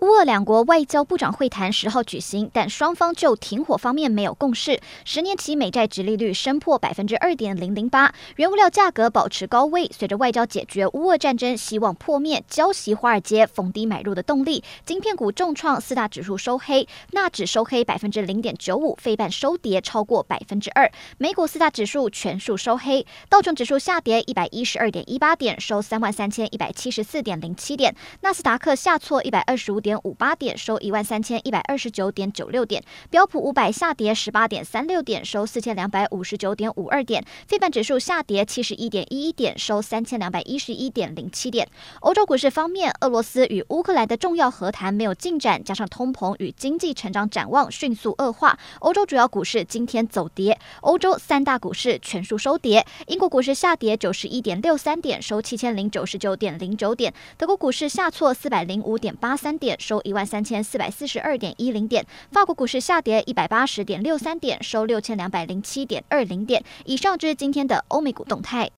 乌俄两国外交部长会谈十号举行，但双方就停火方面没有共识。十年期美债殖利率升破百分之二点零零八，原物料价格保持高位。随着外交解决乌俄战争希望破灭，浇熄华尔街逢低买入的动力。晶片股重创，四大指数收黑，纳指收黑百分之零点九五，费半收跌超过百分之二。美股四大指数全数收黑，道琼指数下跌一百一十二点一八点，收三万三千一百七十四点零七点。纳斯达克下挫一百二十五点五八点，收一万三千一百二十九点九六点，标普五百下跌十八点三六点，收四千两百五十九点五二点，非半指数下跌七十一点一一点，收三千两百一十一点零七点。欧洲股市方面，俄罗斯与乌克兰的重要和谈没有进展，加上通膨与经济成长展望迅速恶化，欧洲主要股市今天走跌，欧洲三大股市全数收跌，英国股市下跌九十一点六三点，收七千零九十九点零九点，德国股市下挫四百零五点八三点点，收一万三千四百四十二点一零点，法国股市下跌一百八十点六三点，收六千两百零七点二零点。以上就是今天的欧美股动态。